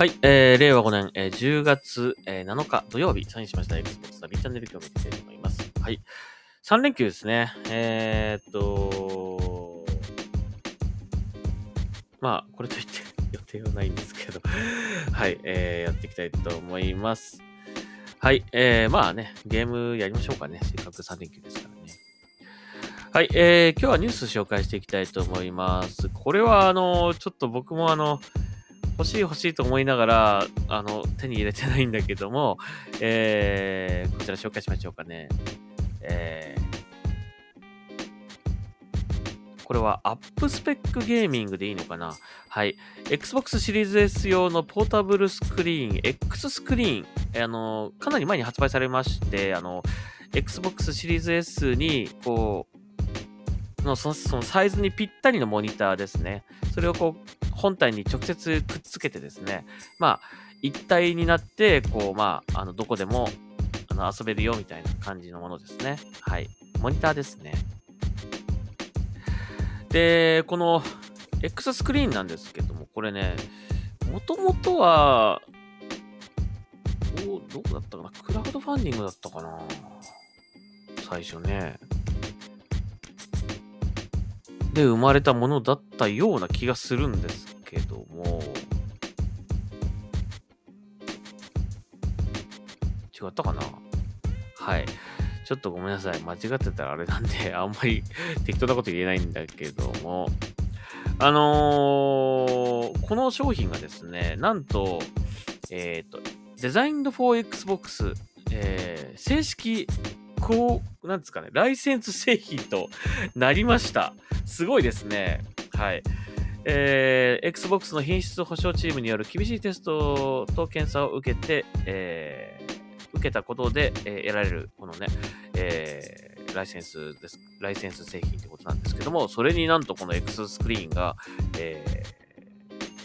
はい、えー、令和5年、えー、10月、えー、7日土曜日、サインしました Xbox 旅チャンネル今日見ていきたいと思います。はい。3連休ですね。えー、っと、まあ、これといって 予定はないんですけど、はい、えー、やっていきたいと思います。はい、えー、まあね、ゲームやりましょうかね。せっかく3連休ですからね。はい、えー、今日はニュース紹介していきたいと思います。これは、あの、ちょっと僕もあの、欲しい欲しいと思いながら、あの、手に入れてないんだけども、えー、こちら紹介しましょうかね。えー、これはアップスペックゲーミングでいいのかな？はい。Xbox シリーズ S 用のポータブルスクリーン、X スクリーン、あの、かなり前に発売されまして、あの、Xbox シリーズ S に、こう、のそのそのサイズにぴったりのモニターですね。それをこう、本体に直接くっつけてですね、まあ、一体になって、こう、まあ、あの、どこでも、あの、遊べるよみたいな感じのものですね。はい。モニターですね。で、この、X スクリーンなんですけども、これね、もともとは、どう、どこだったかな？クラウドファンディングだったかな？最初ね。で生まれたものだったような気がするんですけども、違ったかな？はい。ちょっとごめんなさい。間違ってたらあれなんで、あんまり 適当なこと言えないんだけども、あのーこの商品がですね、なんと、えっ、と、デザインド for Xbox、えー正式、こう、なんですかね、ライセンス製品となりました。すごいですね。はい。えー Xbox の品質保証チームによる厳しいテストと検査を受けて、えー受けたことで、えー得られる、このね、えーライセンスです。ライセンス製品ってことなんですけども、それになんとこの X スクリーンが、えー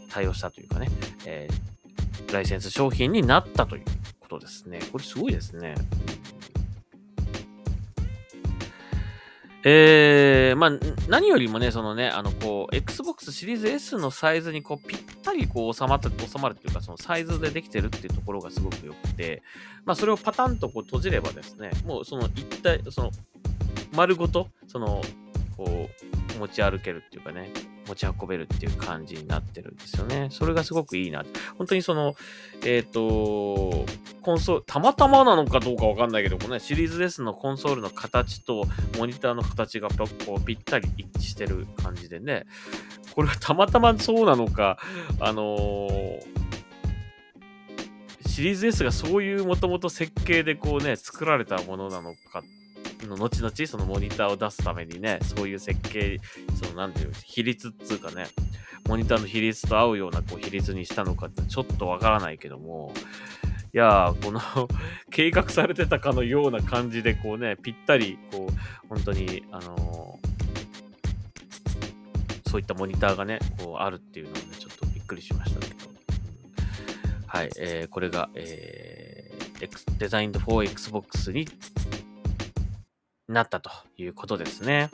対応したというかね、えーライセンス商品になったということですね。これすごいですね。えー、まあ、何よりもね、そのね、あの、こう、Xbox シリーズ S のサイズに、こう、ぴったり、こう、収まった、収まるっていうか、そのサイズでできてるっていうところがすごく良くて、まあ、それをパタンとこう閉じればですね、もう、その、一体、その、丸ごと、その、こう、持ち歩けるっていうかね、持ち運べるっていう感じになってるんですよね。それがすごくいいな。本当にその、えっ、と、コンソール、たまたまなのかどうかわかんないけど、このね、シリーズ S のコンソールの形とモニターの形がこうぴったり一致してる感じでね、これはたまたまそうなのか、あのーシリーズ S がそういうもともと設計でこうね、作られたものなのか、の後々そのモニターを出すためにね、そういう設計、そのなんていう、比率っつうかね、モニターの比率と合うようなこう比率にしたのかってちょっとわからないけども、いやー、この 計画されてたかのような感じで、こうね、ぴったり、こう、本当に、あのーそういったモニターがね、こうあるっていうのをね、ちょっとびっくりしましたけど。はい、えーこれが、えー、デザインド for Xbox になったということですね。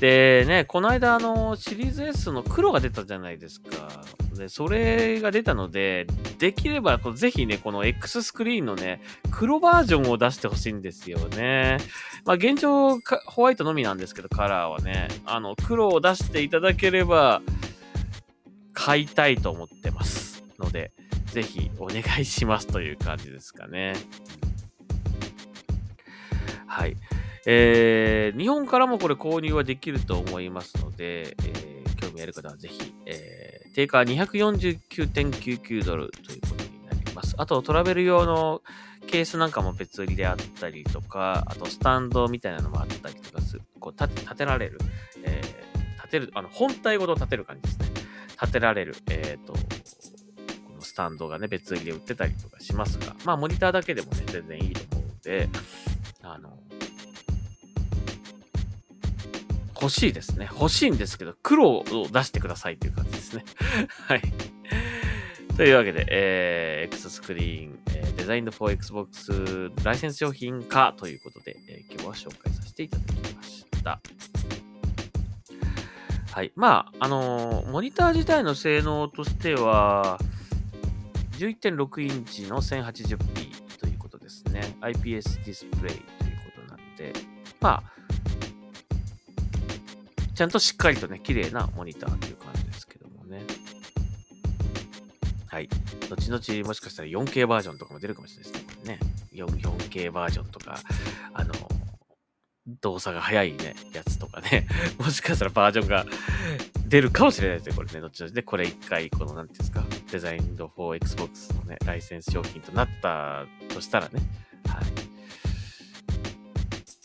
でね、この間、あの、シリーズ S の黒が出たじゃないですか。で、それが出たので、できれば、ぜひね、この X スクリーンのね、黒バージョンを出してほしいんですよね。まあ、現状、ホワイトのみなんですけど、カラーはね、あの、黒を出していただければ、買いたいと思ってます。ので、ぜひお願いしますという感じですかね。はい。えー日本からもこれ購入はできると思いますので、えー興味ある方はぜひ、えー定価249.99ドルということになります。あとトラベル用のケースなんかも別売りであったりとか、あとスタンドみたいなのもあったりとかする、こう立て立てられる、えー立てる、あの本体ごと立てる感じですね。立てられる、えっ、と、このスタンドがね、別売りで売ってたりとかしますが、まあモニターだけでもね、全然いいと思うので、あの、欲しいですね。欲しいんですけど、黒を出してくださいっていう感じですね。はい。というわけで、えー、X スクリーン、えーデザインド for Xbox ライセンス商品化ということで、えー今日は紹介させていただきました。はい。まあ、あのーモニター自体の性能としては、11.6インチの 1080p ということですね。IPS ディスプレイということなんで、まあ、ちゃんとしっかりとね、綺麗なモニターという感じですけどもね。はい。後々もしかしたら 4K バージョンとかも出るかもしれないですね。これね 4K バージョンとか、あの、動作が速いね、やつとかね、もしかしたらバージョンが出るかもしれないですね、これね、どっちらで、これ一回、この、なんていうんですか、デザインド for Xbox のね、ライセンス商品となったとしたらね、はい。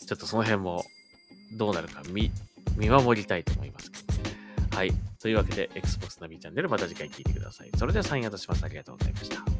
ちょっとその辺もどうなるか見、見守りたいと思います。はい。というわけで、Xbox ナビチャンネルまた次回聞いてください。それではサインアウトします。ありがとうございました。